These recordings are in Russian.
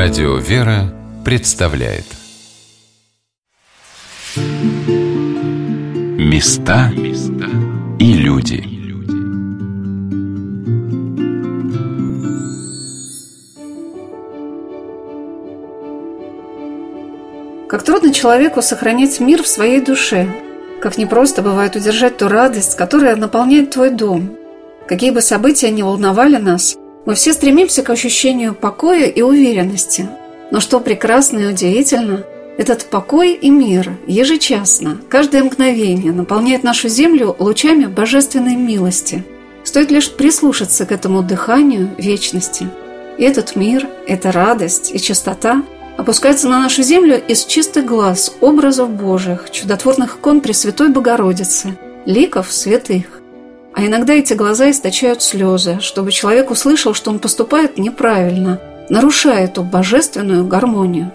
Радио «Вера» представляет. Места и люди. Как трудно человеку сохранять мир в своей душе, как непросто бывает удержать ту радость, которая наполняет твой дом. Какие бы события ни волновали нас – мы все стремимся к ощущению покоя и уверенности. Но что прекрасно и удивительно, этот покой и мир ежечасно, каждое мгновение наполняет нашу землю лучами божественной милости. Стоит лишь прислушаться к этому дыханию вечности. И этот мир, эта радость и чистота опускаются на нашу землю из чистых глаз образов Божьих, чудотворных икон Пресвятой Богородицы, ликов святых. А иногда эти глаза источают слезы, чтобы человек услышал, что он поступает неправильно, нарушая эту божественную гармонию.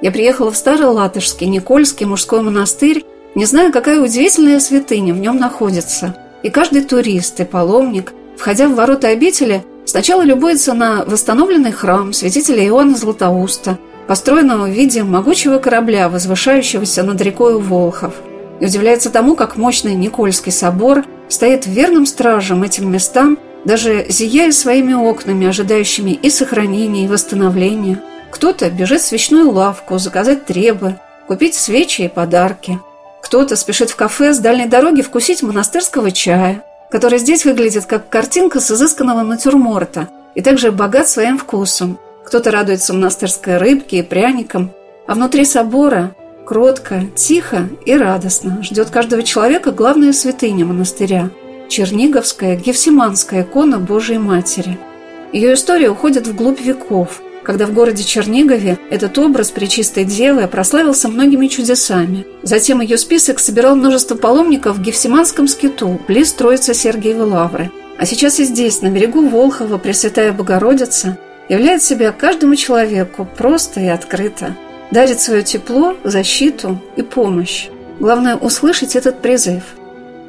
Я приехала в Старый Латышский Никольский мужской монастырь, не зная, какая удивительная святыня в нем находится. И каждый турист и паломник, входя в ворота обители, сначала любуется на восстановленный храм святителя Иоанна Златоуста, построенного в виде могучего корабля, возвышающегося над рекой Волхов, и удивляется тому, как мощный Никольский собор – стоит верным стражем этим местам, даже зияя своими окнами, ожидающими и сохранения, и восстановления. Кто-то бежит в свечную лавку, заказать требы, купить свечи и подарки. Кто-то спешит в кафе с дальней дороги вкусить монастырского чая, который здесь выглядит как картинка с изысканного натюрморта и также богат своим вкусом. Кто-то радуется монастырской рыбке и пряникам, а внутри собора кротко, тихо и радостно ждет каждого человека главная святыня монастыря – Черниговская Гефсиманская икона Божией Матери. Ее история уходит вглубь веков, когда в городе Чернигове этот образ Пречистой Девы прославился многими чудесами. Затем ее список собирал множество паломников в Гефсиманском скиту, близ Троицы Сергиевой Лавры. А сейчас и здесь, на берегу Волхова, Пресвятая Богородица являет себя каждому человеку просто и открыто – дарит свое тепло, защиту и помощь. Главное – услышать этот призыв.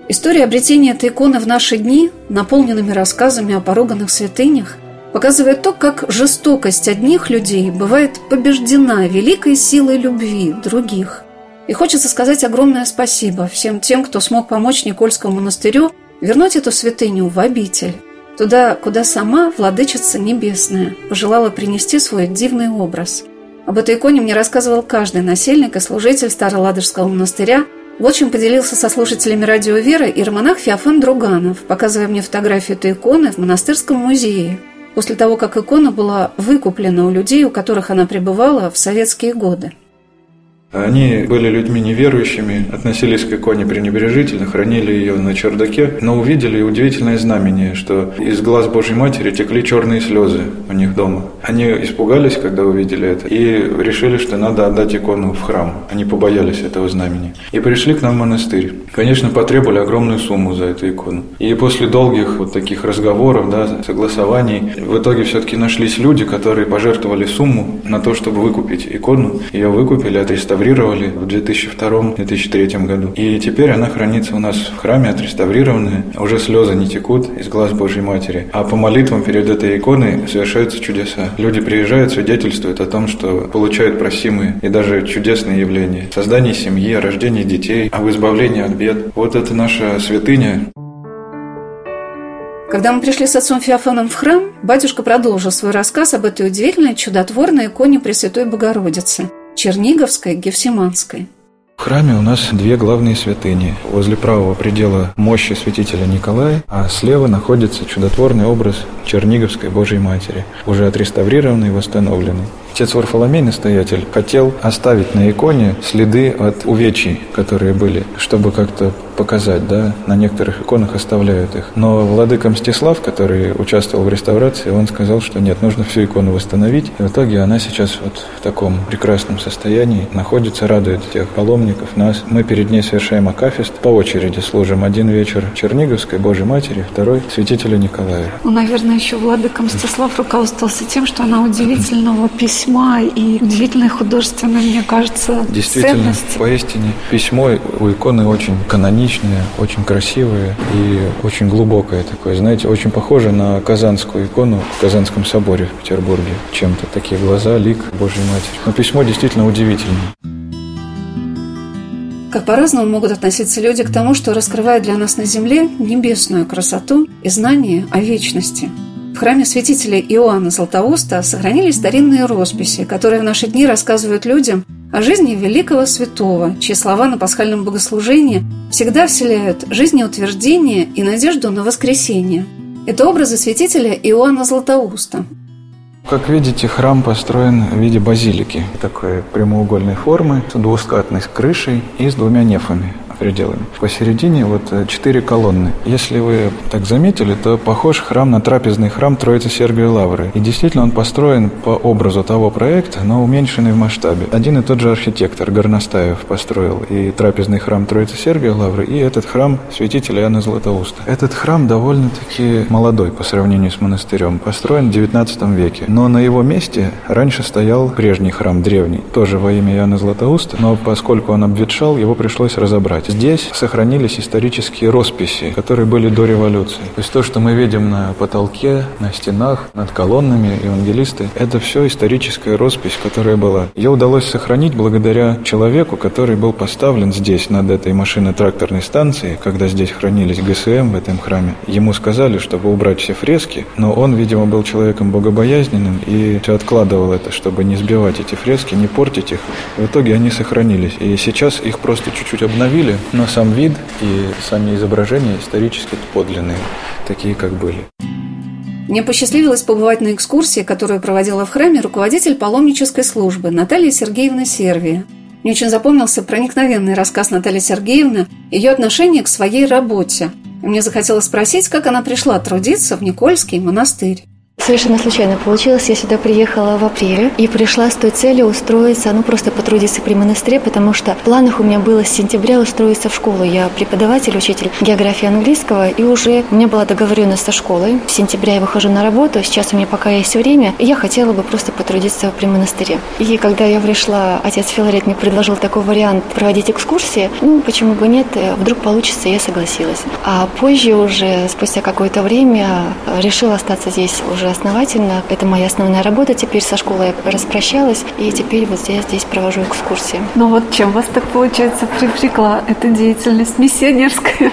История обретения этой иконы в наши дни, наполненными рассказами о поруганных святынях, показывает то, как жестокость одних людей бывает побеждена великой силой любви других. И хочется сказать огромное спасибо всем тем, кто смог помочь Никольскому монастырю вернуть эту святыню в обитель, туда, куда сама Владычица Небесная пожелала принести свой дивный образ – об этой иконе мне рассказывал каждый насельник и служитель Староладожского монастыря. Вот чем поделился со слушателями радио «Вера» и романах Феофан Друганов, показывая мне фотографию этой иконы в монастырском музее, после того, как икона была выкуплена у людей, у которых она пребывала в советские годы. Они были людьми неверующими, относились к иконе пренебрежительно, хранили ее на чердаке, но увидели удивительное знамение, что из глаз Божьей Матери текли черные слезы у них дома. Они испугались, когда увидели это, и решили, что надо отдать икону в храм. Они побоялись этого знамени. И пришли к нам в монастырь. Конечно, потребовали огромную сумму за эту икону. И после долгих вот таких разговоров, да, согласований, в итоге все-таки нашлись люди, которые пожертвовали сумму на то, чтобы выкупить икону. Ее выкупили, отреставрировали отреставрировали в 2002-2003 году. И теперь она хранится у нас в храме, отреставрированная. Уже слезы не текут из глаз Божьей Матери. А по молитвам перед этой иконой совершаются чудеса. Люди приезжают, свидетельствуют о том, что получают просимые и даже чудесные явления. Создание семьи, рождение детей, об избавлении от бед. Вот это наша святыня. Когда мы пришли с отцом Феофаном в храм, батюшка продолжил свой рассказ об этой удивительной чудотворной иконе Пресвятой Богородицы – Черниговской, Гефсиманской. В храме у нас две главные святыни. Возле правого предела мощи святителя Николая, а слева находится чудотворный образ Черниговской Божьей Матери, уже отреставрированный и восстановленный. Отец Варфоломей, настоятель, хотел оставить на иконе следы от увечий, которые были, чтобы как-то показать, да, на некоторых иконах оставляют их. Но владыка Мстислав, который участвовал в реставрации, он сказал, что нет, нужно всю икону восстановить. И в итоге она сейчас вот в таком прекрасном состоянии находится, радует тех паломников, нас. Мы перед ней совершаем акафист, по очереди служим. Один вечер Черниговской Божьей Матери, второй святителя Николая. Ну, наверное, еще владыка Мстислав руководствовался тем, что она удивительного письма письма и удивительная художественная, мне кажется, Действительно, ценность. поистине письмо у иконы очень каноничное, очень красивое и очень глубокое такое. Знаете, очень похоже на казанскую икону в Казанском соборе в Петербурге. Чем-то такие глаза, лик Божьей Матери. Но письмо действительно удивительное. Как по-разному могут относиться люди к тому, что раскрывает для нас на земле небесную красоту и знание о вечности. Храме святителя Иоанна Златоуста сохранились старинные росписи, которые в наши дни рассказывают людям о жизни великого святого, чьи слова на пасхальном богослужении всегда вселяют жизнеутверждение и надежду на воскресение. Это образы святителя Иоанна Златоуста. Как видите, храм построен в виде базилики, такой прямоугольной формы, с двускатной крышей и с двумя нефами пределами. Посередине вот э, четыре колонны. Если вы так заметили, то похож храм на трапезный храм Троицы Сергия Лавры. И действительно он построен по образу того проекта, но уменьшенный в масштабе. Один и тот же архитектор Горностаев построил и трапезный храм Троицы Сергия Лавры, и этот храм святителя Иоанна Златоуста. Этот храм довольно-таки молодой по сравнению с монастырем, построен в XIX веке. Но на его месте раньше стоял прежний храм древний, тоже во имя Иоанна Златоуста, но поскольку он обветшал, его пришлось разобрать. Здесь сохранились исторические росписи, которые были до революции. То есть то, что мы видим на потолке, на стенах, над колоннами, евангелисты, это все историческая роспись, которая была. Ее удалось сохранить благодаря человеку, который был поставлен здесь, над этой машино-тракторной станцией, когда здесь хранились ГСМ в этом храме. Ему сказали, чтобы убрать все фрески, но он, видимо, был человеком богобоязненным и все откладывал это, чтобы не сбивать эти фрески, не портить их. В итоге они сохранились. И сейчас их просто чуть-чуть обновили, но сам вид и сами изображения исторически подлинные, такие, как были. Мне посчастливилось побывать на экскурсии, которую проводила в храме руководитель паломнической службы Наталья Сергеевна Сервия. Мне очень запомнился проникновенный рассказ Натальи Сергеевны, ее отношение к своей работе. И мне захотелось спросить, как она пришла трудиться в Никольский монастырь. Совершенно случайно получилось. Я сюда приехала в апреле и пришла с той целью устроиться, ну просто потрудиться при монастыре, потому что в планах у меня было с сентября устроиться в школу. Я преподаватель, учитель географии английского, и уже у меня была договоренность со школой. В сентябре я выхожу на работу, сейчас у меня пока есть время, и я хотела бы просто потрудиться при монастыре. И когда я пришла, отец Филарет мне предложил такой вариант проводить экскурсии, ну почему бы нет, вдруг получится, я согласилась. А позже уже, спустя какое-то время, решила остаться здесь уже основательно. Это моя основная работа. Теперь со школой я распрощалась, и теперь вот я здесь провожу экскурсии. Ну вот чем вас так, получается, привлекла эта деятельность миссионерская?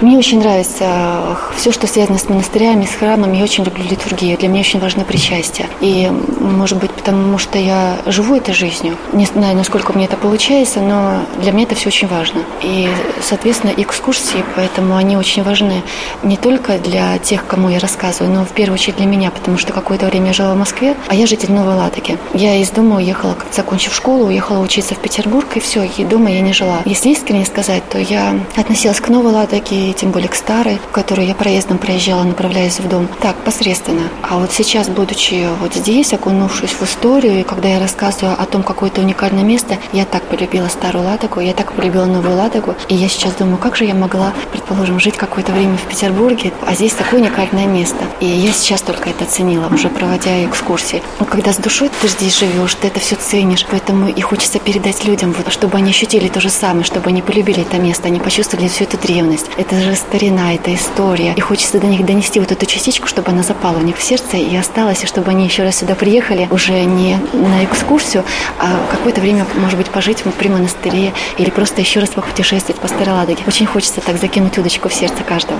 Мне очень нравится все, что связано с монастырями, с храмами. Я очень люблю литургию. Для меня очень важно причастие. И, может быть, потому что я живу этой жизнью. Не знаю, насколько мне это получается, но для меня это все очень важно. И, соответственно, экскурсии, поэтому они очень важны не только для тех, кому я рассказываю, но в первую очередь для меня, потому что какое-то время я жила в Москве, а я житель Новой Ладоги. Я из дома уехала, закончив школу, уехала учиться в Петербург, и все, и дома я не жила. Если искренне сказать, то я относилась к Новой Ладоге, тем более к старой, в которую я проездом проезжала, направляясь в дом, так, посредственно. А вот сейчас, будучи вот здесь, окунувшись в историю, и когда я рассказываю о том, какое то уникальное место, я так полюбила Старую Ладогу, я так полюбила Новую Ладогу, и я сейчас думаю, как же я могла, предположим, жить какое-то время в Петербурге, а здесь такое уникальное место. И я сейчас только это ценила, уже проводя экскурсии. Но когда с душой ты здесь живешь, ты это все ценишь, поэтому и хочется передать людям, вот, чтобы они ощутили то же самое, чтобы они полюбили это место, они почувствовали всю эту древность. Это же старина, это история. И хочется до них донести вот эту частичку, чтобы она запала у них в сердце и осталась, и чтобы они еще раз сюда приехали, уже не на экскурсию, а какое-то время, может быть, пожить при монастыре или просто еще раз попутешествовать по Старой Ладоге. Очень хочется так закинуть удочку в сердце каждого.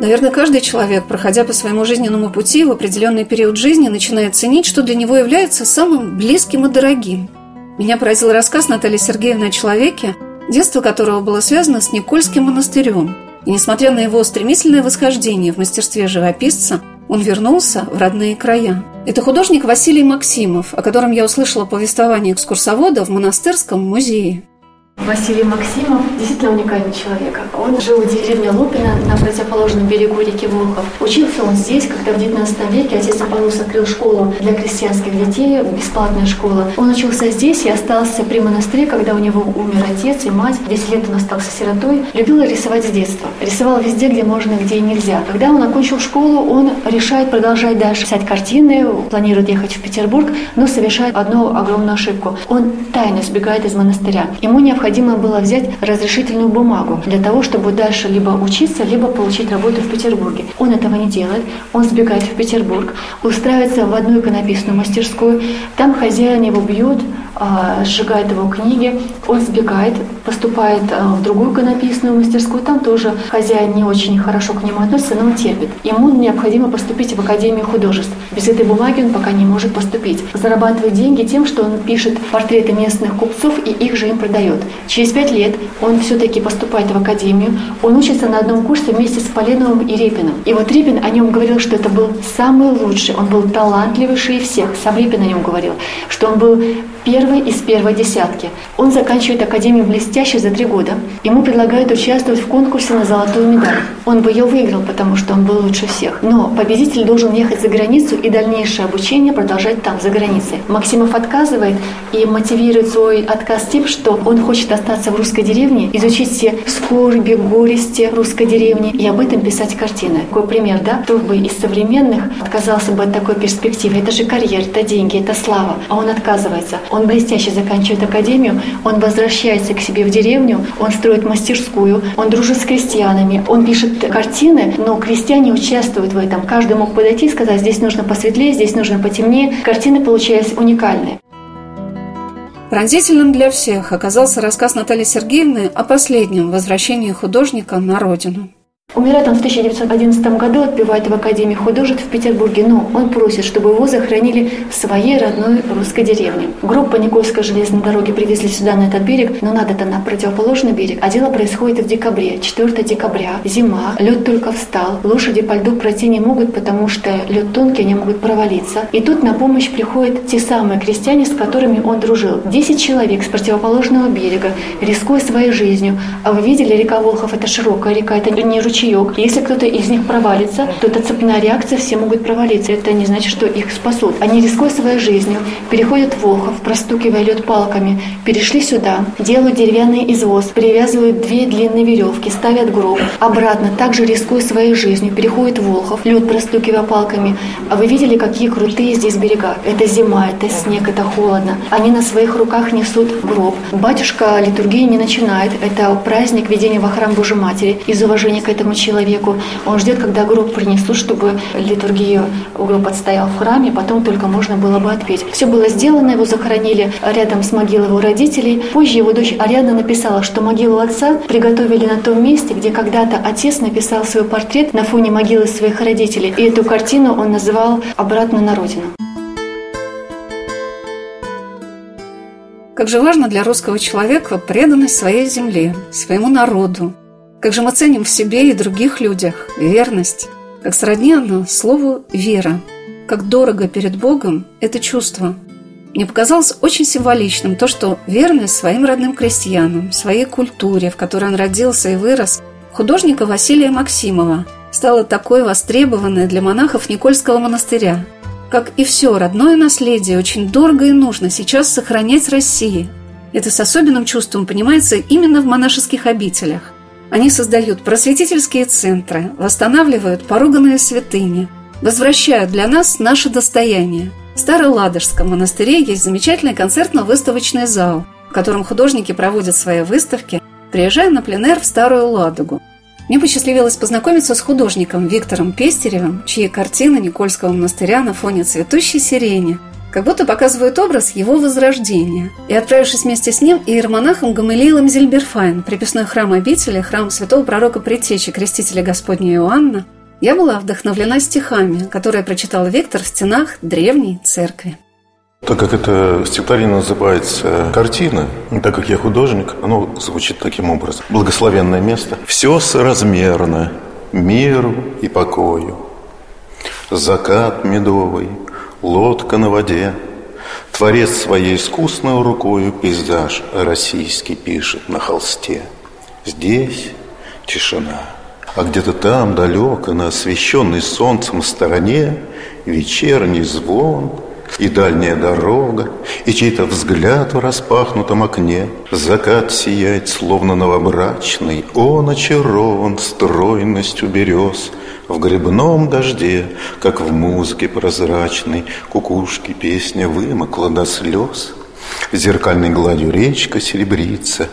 Наверное, каждый человек, проходя по своему жизненному пути в определенный период жизни, начинает ценить, что для него является самым близким и дорогим. Меня поразил рассказ Натальи Сергеевны о человеке, детство которого было связано с Никольским монастырем. И несмотря на его стремительное восхождение в мастерстве живописца, он вернулся в родные края. Это художник Василий Максимов, о котором я услышала повествование экскурсовода в монастырском музее. Василий Максимов действительно уникальный человек. Он жил в деревне Лупина на противоположном берегу реки Волхов. Учился он здесь, когда в 19 веке отец Аполлос открыл школу для крестьянских детей, бесплатная школа. Он учился здесь и остался при монастыре, когда у него умер отец и мать. 10 лет он остался сиротой. Любил рисовать с детства. Рисовал везде, где можно, где нельзя. Когда он окончил школу, он решает продолжать дальше писать картины, планирует ехать в Петербург, но совершает одну огромную ошибку. Он тайно сбегает из монастыря. Ему необходимо было взять разрешительную бумагу для того, чтобы дальше либо учиться, либо получить работу в Петербурге. Он этого не делает. Он сбегает в Петербург, устраивается в одну иконописную мастерскую. Там хозяин его бьет, а, сжигает его книги, он сбегает, поступает а, в другую иконописную мастерскую, там тоже хозяин не очень хорошо к нему относится, но он терпит. Ему необходимо поступить в Академию художеств. Без этой бумаги он пока не может поступить. Зарабатывает деньги тем, что он пишет портреты местных купцов и их же им продает. Через пять лет он все-таки поступает в Академию, он учится на одном курсе вместе с Поленовым и Репиным. И вот Репин о нем говорил, что это был самый лучший, он был талантливейший всех. Сам Репин о нем говорил, что он был первый из первой десятки. Он заканчивает Академию блестяще за три года. Ему предлагают участвовать в конкурсе на золотую медаль. Он бы ее выиграл, потому что он был лучше всех. Но победитель должен ехать за границу и дальнейшее обучение продолжать там, за границей. Максимов отказывает и мотивирует свой отказ тем, что он хочет остаться в русской деревне, изучить все скорби, горести русской деревни и об этом писать картины. Такой пример, да? Кто бы из современных отказался бы от такой перспективы? Это же карьера, это деньги, это слава. А он отказывается. Он блестяще заканчивает академию, он возвращается к себе в деревню, он строит мастерскую, он дружит с крестьянами, он пишет картины, но крестьяне участвуют в этом. Каждый мог подойти и сказать, здесь нужно посветлее, здесь нужно потемнее. Картины получались уникальные. Пронзительным для всех оказался рассказ Натальи Сергеевны о последнем возвращении художника на родину. Умирает он в 1911 году, отбивает в Академии художеств в Петербурге, но он просит, чтобы его захоронили в своей родной русской деревне. Гроб по Никольской железной дороге привезли сюда, на этот берег, но надо-то на противоположный берег. А дело происходит в декабре, 4 декабря, зима, лед только встал, лошади по льду пройти не могут, потому что лед тонкий, они могут провалиться. И тут на помощь приходят те самые крестьяне, с которыми он дружил. Десять человек с противоположного берега, рискуя своей жизнью. А вы видели, река Волхов – это широкая река, это не ручей ручеек. Если кто-то из них провалится, то это цепная реакция, все могут провалиться. Это не значит, что их спасут. Они, рискуя своей жизнью, переходят в Волхов, простукивая лед палками, перешли сюда, делают деревянный извоз, привязывают две длинные веревки, ставят гроб. Обратно, также рискуя своей жизнью, переходят в Волхов, лед простукивая палками. А вы видели, какие крутые здесь берега? Это зима, это снег, это холодно. Они на своих руках несут гроб. Батюшка литургии не начинает. Это праздник введения во храм Божьей Матери из уважения к этому человеку. Он ждет, когда гроб принесут, чтобы литургию гроб отстоял в храме, потом только можно было бы отпеть. Все было сделано, его захоронили рядом с могилой его родителей. Позже его дочь Ариадна написала, что могилу отца приготовили на том месте, где когда-то отец написал свой портрет на фоне могилы своих родителей. И эту картину он называл «Обратно на родину». Как же важно для русского человека преданность своей земле, своему народу, как же мы ценим в себе и других людях верность, как сродни она слову «вера», как дорого перед Богом это чувство. Мне показалось очень символичным то, что верность своим родным крестьянам, своей культуре, в которой он родился и вырос, художника Василия Максимова стала такой востребованной для монахов Никольского монастыря. Как и все родное наследие, очень дорого и нужно сейчас сохранять России. Это с особенным чувством понимается именно в монашеских обителях. Они создают просветительские центры, восстанавливают поруганные святыни, возвращают для нас наше достояние. В Староладожском монастыре есть замечательный концертно-выставочный зал, в котором художники проводят свои выставки, приезжая на пленэр в Старую Ладогу. Мне посчастливилось познакомиться с художником Виктором Пестеревым, чьи картины Никольского монастыря на фоне цветущей сирени как будто показывают образ его возрождения. И отправившись вместе с ним иеромонахом Гамалиилом Зельберфайн, приписной храм обители, храм святого пророка Предтечи, крестителя Господня Иоанна, я была вдохновлена стихами, которые прочитал Виктор в стенах древней церкви. Так как это стихотворение называется «Картина», так как я художник, оно звучит таким образом. «Благословенное место. Все соразмерно миру и покою. Закат медовый, лодка на воде, Творец своей искусной рукою пейзаж российский пишет на холсте. Здесь тишина. А где-то там, далеко, на освещенной солнцем стороне, вечерний звон и дальняя дорога, и чей-то взгляд в распахнутом окне. Закат сияет, словно новобрачный, он очарован стройностью берез. В грибном дожде, как в музыке прозрачной, кукушки песня вымокла до слез. Зеркальной гладью речка серебрится,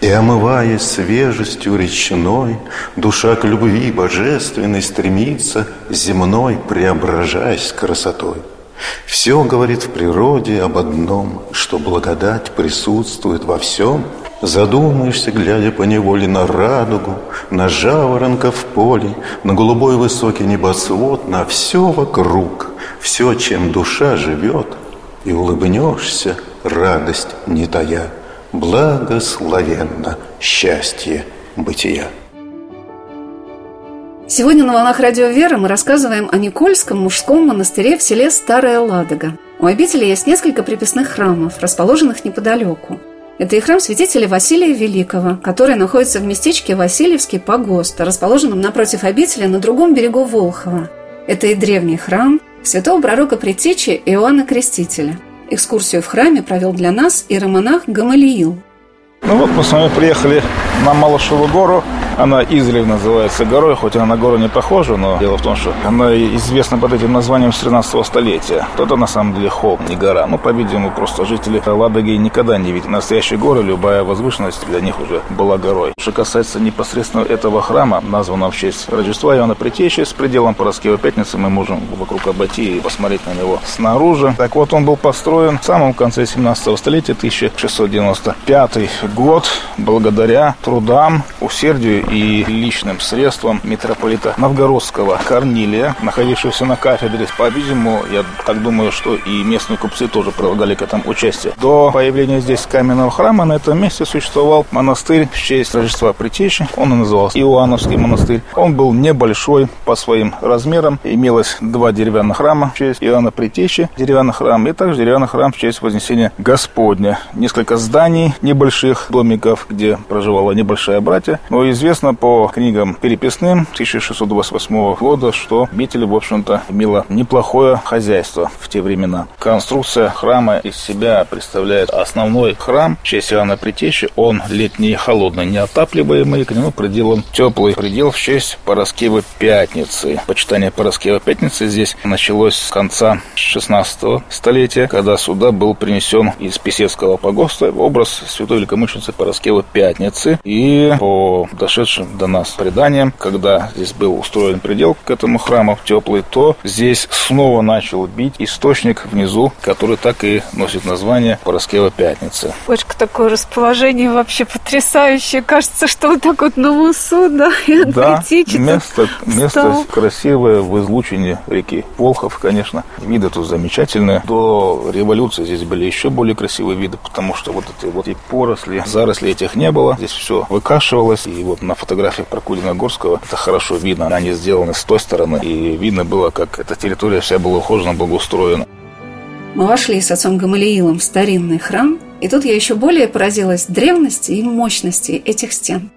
И, омываясь свежестью речной, Душа к любви божественной стремится, Земной преображаясь красотой. Все говорит в природе об одном, Что благодать присутствует во всем. Задумаешься, глядя по неволе на радугу, На жаворонка в поле, На голубой высокий небосвод, На все вокруг, все, чем душа живет, И улыбнешься – радость не тая, благословенно счастье бытия. Сегодня на «Волнах Радио Вера» мы рассказываем о Никольском мужском монастыре в селе Старая Ладога. У обители есть несколько приписных храмов, расположенных неподалеку. Это и храм святителя Василия Великого, который находится в местечке Васильевский погост, расположенном напротив обители на другом берегу Волхова. Это и древний храм святого пророка Притечи Иоанна Крестителя – Экскурсию в храме провел для нас иеромонах Гамалиил. Ну вот мы с вами приехали на Малышеву гору. Она издревле называется горой, хоть она на гору не похожа, но дело в том, что она известна под этим названием с 13 столетия. Это на самом деле холм, не гора. Ну, по-видимому, просто жители Ладоги никогда не видели настоящей горы. Любая возвышенность для них уже была горой. Что касается непосредственно этого храма, названного в честь Рождества Иоанна Притечи, с пределом Пороскева Пятницы мы можем вокруг обойти и посмотреть на него снаружи. Так вот, он был построен в самом конце 17 столетия, 1695 год, благодаря трудам, усердию и личным средствам митрополита Новгородского Корнилия, находившегося на кафедре. По-видимому, я так думаю, что и местные купцы тоже прилагали к этому участие. До появления здесь каменного храма на этом месте существовал монастырь в честь Рождества Притечи. Он и назывался Иоанновский монастырь. Он был небольшой по своим размерам. Имелось два деревянных храма в честь Иоанна Притечи, деревянный храм, и также деревянный храм в честь Вознесения Господня. Несколько зданий небольших, домиков, где проживала небольшая братья. Но известно по книгам переписным 1628 года, что Бетель, в общем-то, имела неплохое хозяйство в те времена. Конструкция храма из себя представляет основной храм в честь Иоанна Притечи. Он летний, холодный, неотапливаемый, к нему приделан теплый предел в честь Пороскевы Пятницы. Почитание Пороскевы Пятницы здесь началось с конца 16 столетия, когда сюда был принесен из Писецкого погоста образ святой великомученицы Пороскевы Пятницы. И по дошедшим до нас преданиям, когда здесь был устроен предел к этому храму теплый, то здесь снова начал бить источник внизу, который так и носит название Пороскева Пятницы. Бочка, такое расположение вообще потрясающее. Кажется, что вот так вот на Мусу, да, и да, место, место красивое в излучине реки Волхов, конечно. Виды тут замечательные. До революции здесь были еще более красивые виды, потому что вот эти вот и поросли, зарослей этих не было. Здесь все выкашивалось. И вот на фотографиях Прокудина Горского это хорошо видно. Они сделаны с той стороны. И видно было, как эта территория вся была ухожена, благоустроена. Мы вошли с отцом Гамалиилом в старинный храм, и тут я еще более поразилась древности и мощности этих стен.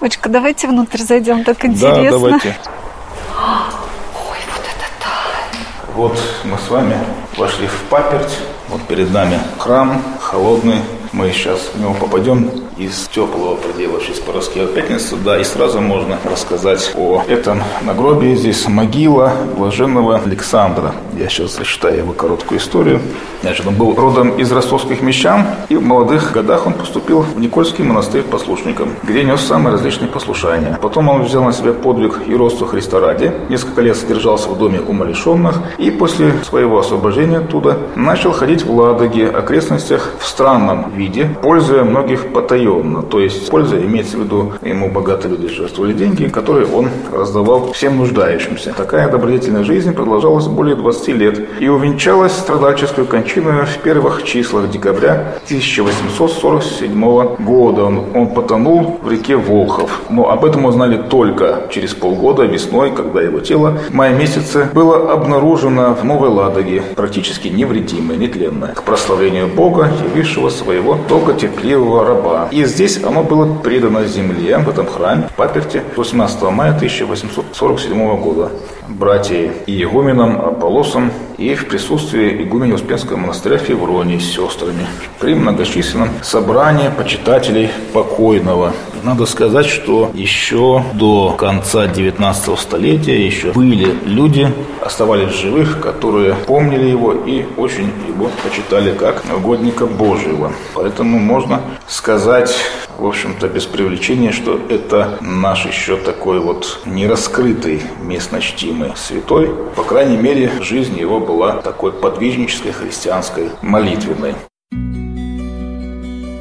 Очка, давайте внутрь зайдем, так интересно. Да, давайте. Ой, вот это да. Вот мы с вами вошли в паперть. Вот перед нами храм холодный, мы сейчас в него попадем из теплого предела Поросские пятницы, да, и сразу можно рассказать о этом нагробии. Здесь могила блаженного Александра. Я сейчас зачитаю его короткую историю. Значит, он был родом из ростовских мещан, и в молодых годах он поступил в Никольский монастырь послушником, где нес самые различные послушания. Потом он взял на себя подвиг и росту Христа ради, несколько лет содержался в доме умалишенных, и после своего освобождения оттуда начал ходить в Ладоге, окрестностях в странном виде, пользуя многих потаениями потаенно. То есть польза имеется в виду, ему богатые люди жертвовали деньги, которые он раздавал всем нуждающимся. Такая добродетельная жизнь продолжалась более 20 лет и увенчалась страдальческой кончиной в первых числах декабря 1847 года. Он, он потонул в реке Волхов. Но об этом узнали только через полгода, весной, когда его тело в мае месяце было обнаружено в Новой Ладоге, практически невредимое, нетленное, к прославлению Бога, явившего своего долготерпеливого раба. И здесь оно было предано земле, в этом храме, в паперте, 18 мая 1847 года. Братья Иегуменом Аполосом и в присутствии игумени Успенского монастыря Февронии с сестрами при многочисленном собрании почитателей покойного. Надо сказать, что еще до конца 19 столетия еще были люди, оставались живых, которые помнили его и очень его почитали как угодника Божьего. Поэтому можно сказать, в общем-то, без привлечения, что это наш еще такой вот нераскрытый местно чтимый святой. По крайней мере, жизнь его была такой подвижнической, христианской, молитвенной.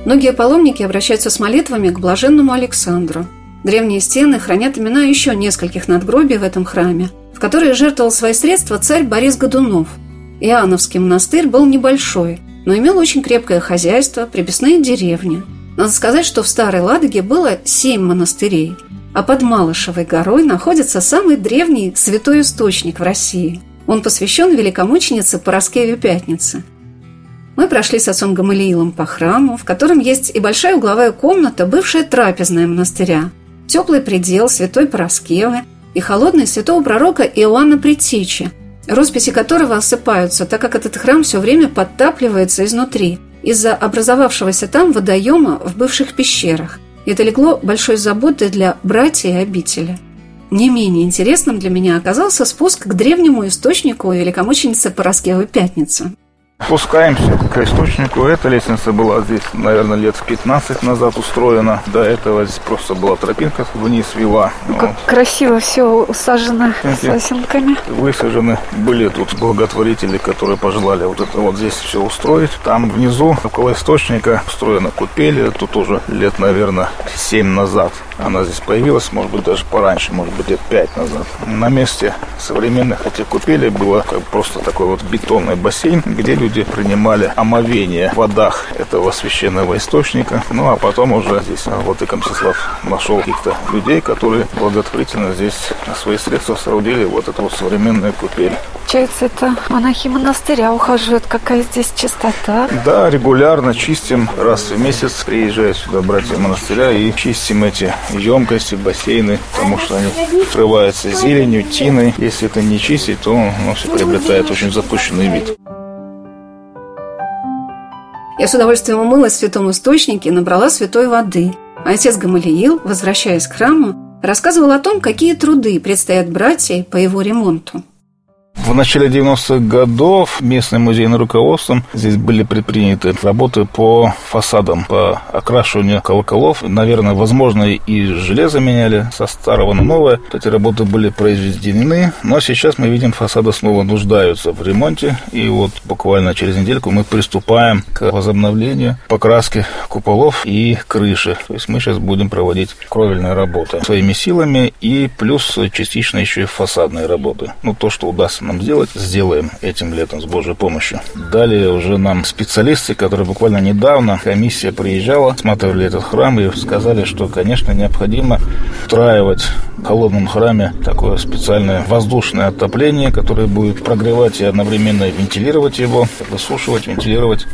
Многие паломники обращаются с молитвами к блаженному Александру. Древние стены хранят имена еще нескольких надгробий в этом храме, в которые жертвовал свои средства царь Борис Годунов. Иоанновский монастырь был небольшой, но имел очень крепкое хозяйство, приписные деревни. Надо сказать, что в Старой Ладоге было семь монастырей, а под Малышевой горой находится самый древний святой источник в России. Он посвящен великомученице Пороскеве Пятнице – мы прошли с отцом Гамалиилом по храму, в котором есть и большая угловая комната, бывшая трапезная монастыря, теплый предел святой Пороскевы и холодный святого пророка Иоанна Предтечи, росписи которого осыпаются, так как этот храм все время подтапливается изнутри из-за образовавшегося там водоема в бывших пещерах. Это легло большой заботой для братья и обители. Не менее интересным для меня оказался спуск к древнему источнику великомученицы Пороскевы Пятницы. Спускаемся к источнику. Эта лестница была здесь, наверное, лет 15 назад устроена. До этого здесь просто была тропинка вниз вела. Ну, как вот. красиво все усажено сосенками. Высажены. Были тут благотворители, которые пожелали вот это вот здесь все устроить. Там внизу, около источника, устроена купель. Тут уже лет, наверное, 7 назад она здесь появилась, может быть, даже пораньше, может быть, лет 5 назад. На месте современных этих купелей было как просто такой вот бетонный бассейн, где люди принимали омовение в водах этого священного источника. Ну, а потом уже здесь вот и Мстислав нашел каких-то людей, которые благотворительно здесь свои средства соорудили вот эту вот современную купель. Получается, это монахи монастыря ухаживают. Какая здесь чистота? Да, регулярно чистим. Раз в месяц приезжают сюда братья монастыря и чистим эти емкости, бассейны, потому что они открываются зеленью, тиной. Если это не чистить, то ну, все приобретает очень запущенный вид. Я с удовольствием умылась в святом источнике и набрала святой воды. Отец Гамалиил, возвращаясь к храму, рассказывал о том, какие труды предстоят братьям по его ремонту. В начале 90-х годов местным музейным руководством здесь были предприняты работы по фасадам, по окрашиванию колоколов. Наверное, возможно, и железо меняли со старого на новое. Эти работы были произведены, но сейчас мы видим, фасады снова нуждаются в ремонте. И вот буквально через недельку мы приступаем к возобновлению покраски куполов и крыши. То есть мы сейчас будем проводить кровельные работы своими силами и плюс частично еще и фасадные работы. Ну, то, что удастся нам сделать, сделаем этим летом с Божьей помощью. Далее уже нам специалисты, которые буквально недавно, комиссия приезжала, смотрели этот храм и сказали, что, конечно, необходимо устраивать в холодном храме такое специальное воздушное отопление, которое будет прогревать и одновременно вентилировать его, высушивать, вентилировать,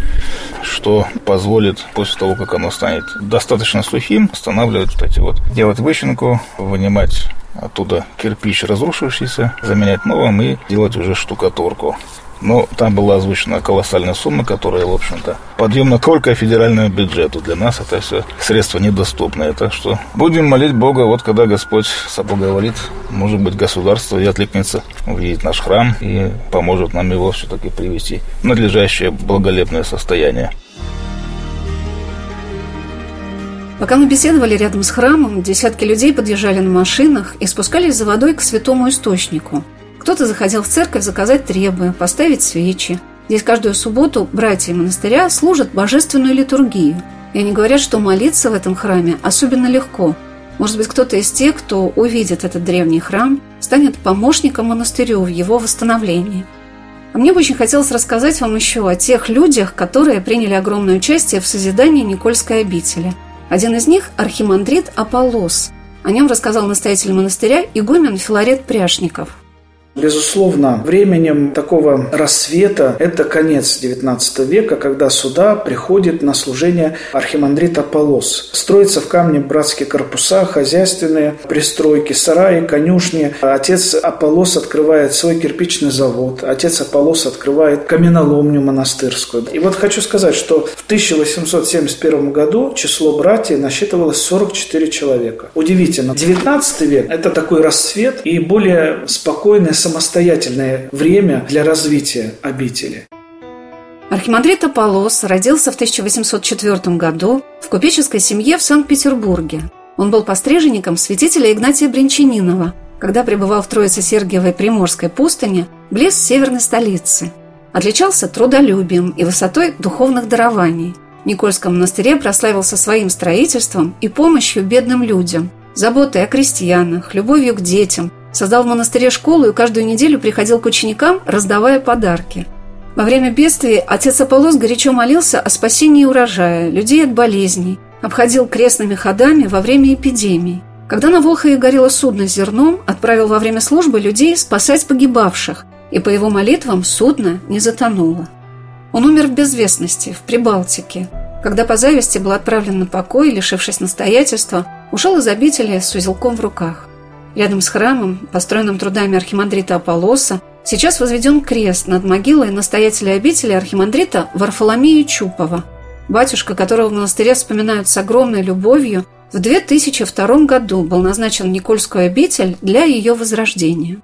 что позволит после того, как оно станет достаточно сухим, останавливать вот эти вот, делать выщенку, вынимать оттуда кирпич разрушившийся, заменять новым и делать уже штукатурку. Но там была озвучена колоссальная сумма, которая, в общем-то, подъемна только федеральному бюджету. Для нас это все средства недоступные. Так что будем молить Бога, вот когда Господь соблаговолит, может быть, государство и откликнется увидеть наш храм и поможет нам его все-таки привести в надлежащее благолепное состояние. Пока мы беседовали рядом с храмом, десятки людей подъезжали на машинах и спускались за водой к святому источнику. Кто-то заходил в церковь заказать требы, поставить свечи. Здесь каждую субботу братья монастыря служат божественную литургию. И они говорят, что молиться в этом храме особенно легко. Может быть, кто-то из тех, кто увидит этот древний храм, станет помощником монастырю в его восстановлении. А мне бы очень хотелось рассказать вам еще о тех людях, которые приняли огромное участие в созидании Никольской обители. Один из них – архимандрит Аполлос. О нем рассказал настоятель монастыря игумен Филарет Пряшников – Безусловно, временем такого расцвета – это конец XIX века, когда сюда приходит на служение архимандрит Аполлос. Строятся в камне братские корпуса, хозяйственные пристройки, сараи, конюшни. Отец Аполлос открывает свой кирпичный завод. Отец Аполлос открывает каменоломню монастырскую. И вот хочу сказать, что в 1871 году число братьев насчитывалось 44 человека. Удивительно. XIX век – это такой расцвет и более спокойное самостоятельное время для развития обители. Архимандрит Аполлос родился в 1804 году в купеческой семье в Санкт-Петербурге. Он был постриженником святителя Игнатия Бринчанинова, когда пребывал в Троице-Сергиевой Приморской пустыне, близ северной столицы. Отличался трудолюбием и высотой духовных дарований. В Никольском монастыре прославился своим строительством и помощью бедным людям, заботой о крестьянах, любовью к детям, Создал в монастыре школу и каждую неделю приходил к ученикам, раздавая подарки. Во время бедствий отец Аполлос горячо молился о спасении урожая, людей от болезней, обходил крестными ходами во время эпидемий. Когда на Волхове горело судно с зерном, отправил во время службы людей спасать погибавших, и по его молитвам судно не затонуло. Он умер в безвестности, в Прибалтике. Когда по зависти был отправлен на покой, лишившись настоятельства, ушел из обители с узелком в руках. Рядом с храмом, построенным трудами архимандрита Аполлоса, сейчас возведен крест над могилой настоятеля обители архимандрита Варфоломея Чупова, батюшка которого в монастыре вспоминают с огромной любовью, в 2002 году был назначен Никольскую обитель для ее возрождения.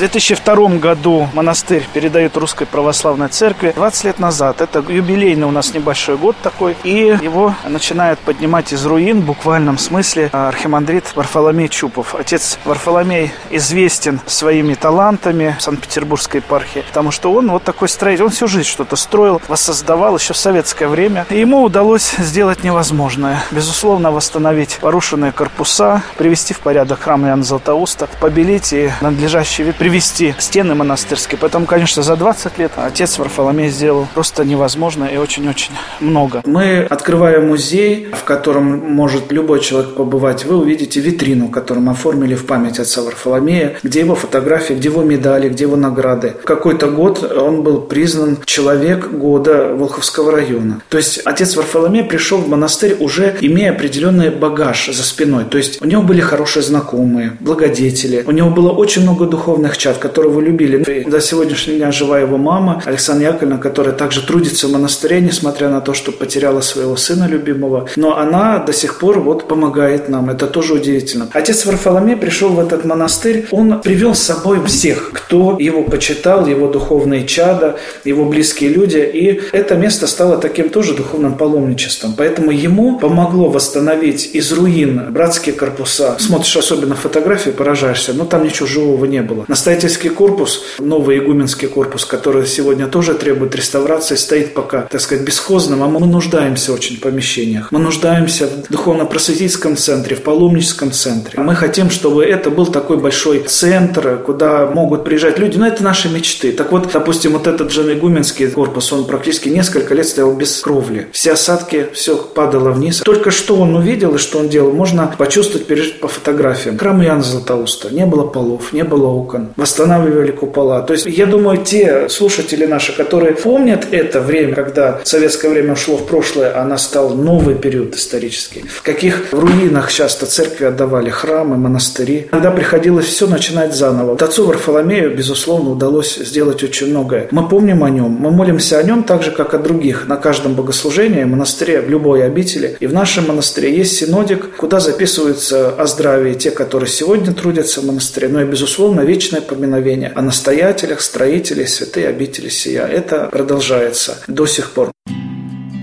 В 2002 году монастырь передает Русской Православной Церкви 20 лет назад. Это юбилейный у нас небольшой год такой. И его начинает поднимать из руин в буквальном смысле архимандрит Варфоломей Чупов. Отец Варфоломей известен своими талантами в Санкт-Петербургской епархии, потому что он вот такой строитель. Он всю жизнь что-то строил, воссоздавал еще в советское время. И ему удалось сделать невозможное. Безусловно, восстановить порушенные корпуса, привести в порядок храм Иоанна Златоуста, побелить и надлежащий вид привести стены монастырские. Поэтому, конечно, за 20 лет отец Варфоломей сделал просто невозможно и очень-очень много. Мы открываем музей, в котором может любой человек побывать. Вы увидите витрину, которую мы оформили в память отца Варфоломея, где его фотографии, где его медали, где его награды. В какой-то год он был признан человек года Волховского района. То есть отец Варфоломей пришел в монастырь уже имея определенный багаж за спиной. То есть у него были хорошие знакомые, благодетели, у него было очень много духовных чад, которого любили. До сегодняшнего дня жива его мама, Александра Яковлевна, которая также трудится в монастыре, несмотря на то, что потеряла своего сына любимого. Но она до сих пор вот помогает нам. Это тоже удивительно. Отец Варфоломей пришел в этот монастырь. Он привел с собой всех, кто его почитал, его духовные чада, его близкие люди. И это место стало таким тоже духовным паломничеством. Поэтому ему помогло восстановить из руин братские корпуса. Смотришь особенно фотографии, поражаешься, но там ничего живого не было. На Настоятельский корпус, новый игуменский корпус, который сегодня тоже требует реставрации, стоит пока, так сказать, бесхозным, а мы нуждаемся очень в помещениях. Мы нуждаемся в духовно-просветительском центре, в паломническом центре. Мы хотим, чтобы это был такой большой центр, куда могут приезжать люди. Но это наши мечты. Так вот, допустим, вот этот же игуменский корпус, он практически несколько лет стоял без кровли. Все осадки, все падало вниз. Только что он увидел и что он делал, можно почувствовать, пережить по фотографиям. Храм Иоанна Златоуста. Не было полов, не было окон восстанавливали купола. То есть я думаю, те слушатели наши, которые помнят это время, когда советское время ушло в прошлое, а настал новый период исторический, в каких руинах часто церкви отдавали храмы, монастыри. Когда приходилось все начинать заново. Отцу Варфоломею, безусловно, удалось сделать очень многое. Мы помним о нем, мы молимся о нем так же, как о других, на каждом богослужении, монастыре, в любой обители. И в нашем монастыре есть синодик, куда записываются о здравии те, которые сегодня трудятся в монастыре, но и, безусловно, вечное вечное поминовение о настоятелях, строителях святые обители сия. Это продолжается до сих пор.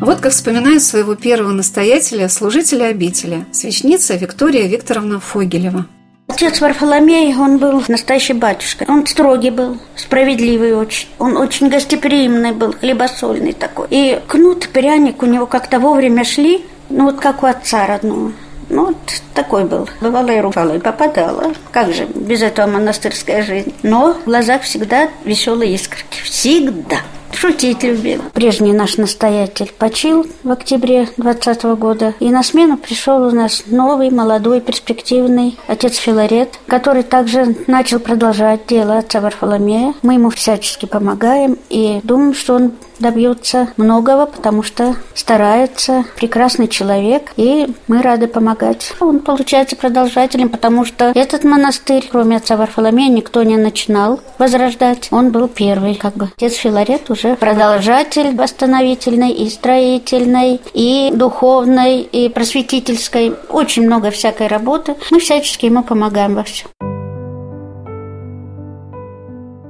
Вот как вспоминает своего первого настоятеля, служителя обители, свечница Виктория Викторовна Фогелева. Отец Варфоломей, он был настоящий батюшка. Он строгий был, справедливый очень. Он очень гостеприимный был, хлебосольный такой. И кнут, пряник у него как-то вовремя шли, ну вот как у отца родного. Ну, вот такой был. Бывало и рукала, и попадала. Как же без этого монастырская жизнь. Но в глазах всегда веселые искорки. Всегда. Шутить любил. Прежний наш настоятель почил в октябре 20 года. И на смену пришел у нас новый, молодой, перспективный отец Филарет, который также начал продолжать дело отца Варфоломея. Мы ему всячески помогаем и думаем, что он добьется многого, потому что старается, прекрасный человек, и мы рады помогать. Он получается продолжателем, потому что этот монастырь, кроме отца Варфоломея, никто не начинал возрождать. Он был первый, как бы. Отец Филарет уже продолжатель восстановительной и строительной, и духовной, и просветительской. Очень много всякой работы. Мы всячески ему помогаем во всем.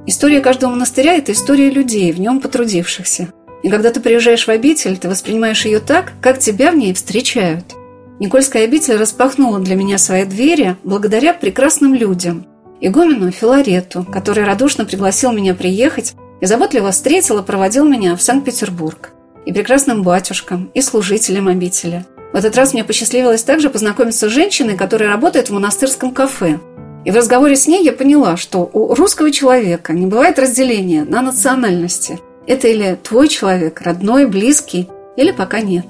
История каждого монастыря – это история людей, в нем потрудившихся. И когда ты приезжаешь в обитель, ты воспринимаешь ее так, как тебя в ней встречают. Никольская обитель распахнула для меня свои двери благодаря прекрасным людям. Игумену Филарету, который радушно пригласил меня приехать и заботливо встретил и проводил меня в Санкт-Петербург. И прекрасным батюшкам, и служителям обители. В этот раз мне посчастливилось также познакомиться с женщиной, которая работает в монастырском кафе. И в разговоре с ней я поняла, что у русского человека не бывает разделения на национальности. Это или твой человек, родной, близкий, или пока нет.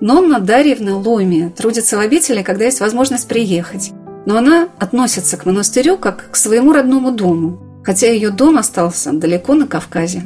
Нонна Дарьевна Ломи трудится в обители, когда есть возможность приехать. Но она относится к монастырю как к своему родному дому, хотя ее дом остался далеко на Кавказе.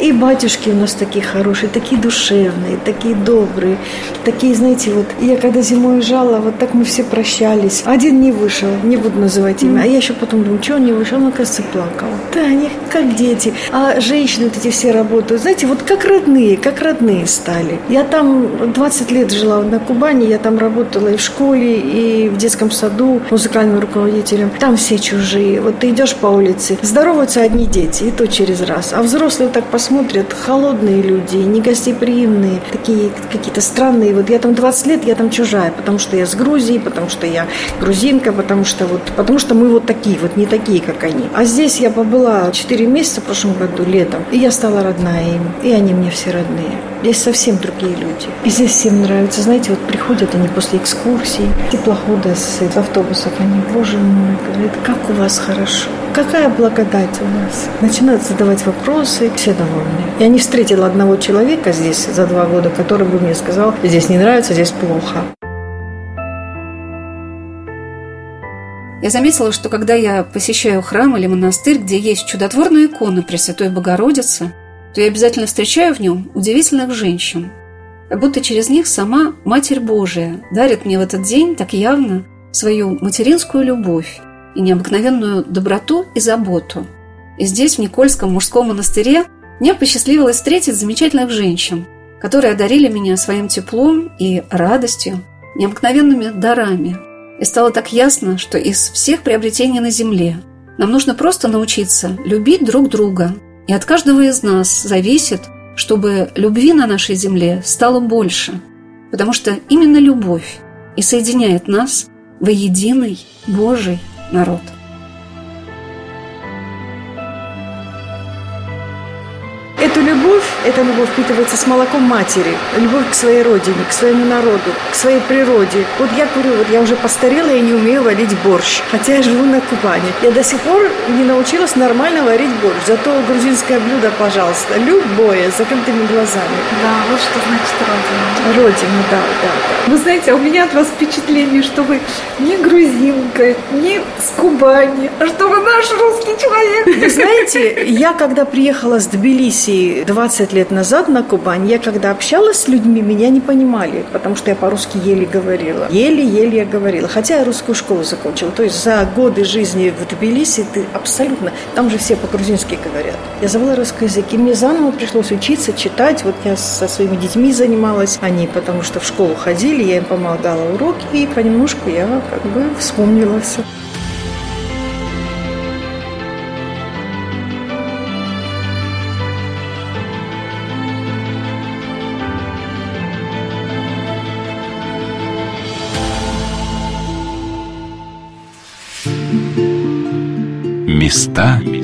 И батюшки у нас такие хорошие, такие душевные, такие добрые, такие, знаете, вот я когда зимой уезжала, вот так мы все прощались. Один не вышел, не буду называть имя, а я еще потом думаю, что он не вышел, он, оказывается, плакал. Да, они как дети. А женщины вот эти все работают, знаете, вот как родные, как родные стали. Я там 20 лет жила на Кубани, я там работала и в школе, и в детском саду музыкальным руководителем. Там все чужие. Вот ты идешь по улице, здороваются одни дети, и то через раз. А взрослые так посмотрят, смотрят холодные люди, негостеприимные, такие какие-то странные. Вот я там 20 лет, я там чужая, потому что я с Грузии, потому что я грузинка, потому что вот, потому что мы вот такие, вот не такие, как они. А здесь я побыла 4 месяца в прошлом году, летом, и я стала родная им, и они мне все родные. Здесь совсем другие люди. И здесь всем нравится. Знаете, вот приходят они после экскурсий, теплохода с автобусов, они, боже мой, говорят, как у вас хорошо. Какая благодать у нас. Начинают задавать вопросы, все довольны. Я не встретила одного человека здесь за два года, который бы мне сказал, здесь не нравится, здесь плохо. Я заметила, что когда я посещаю храм или монастырь, где есть чудотворная икона Пресвятой Богородицы, то я обязательно встречаю в нем удивительных женщин. Как будто через них сама Матерь Божия дарит мне в этот день так явно свою материнскую любовь и необыкновенную доброту и заботу. И здесь, в Никольском мужском монастыре, мне посчастливилось встретить замечательных женщин, которые одарили меня своим теплом и радостью, необыкновенными дарами. И стало так ясно, что из всех приобретений на земле нам нужно просто научиться любить друг друга. И от каждого из нас зависит, чтобы любви на нашей земле стало больше. Потому что именно любовь и соединяет нас в единый Божий народ. Эту любовь, эта любовь впитывается с молоком матери. Любовь к своей родине, к своему народу, к своей природе. Вот я говорю, вот я уже постарела и не умею варить борщ. Хотя я живу на Кубани. Я до сих пор не научилась нормально варить борщ. Зато грузинское блюдо, пожалуйста, любое, с закрытыми глазами. Да, вот что значит родина. Родина, да, да, да. Вы знаете, у меня от вас впечатление, что вы не грузинка, не с Кубани, а что вы наш русский человек. Вы знаете, я когда приехала с Тбилиси 20 лет назад на Кубань, я когда общалась с людьми, меня не понимали, потому что я по-русски еле говорила. Еле-еле я говорила, хотя я русскую школу закончила. То есть за годы жизни в Тбилиси ты абсолютно... Там же все по-грузински говорят. Я забыла русский язык, и мне заново пришлось учиться, читать. Вот я со своими детьми занималась, они потому что в школу ходили, я им помогала уроки, и понемножку я как бы вспомнила все. Люди.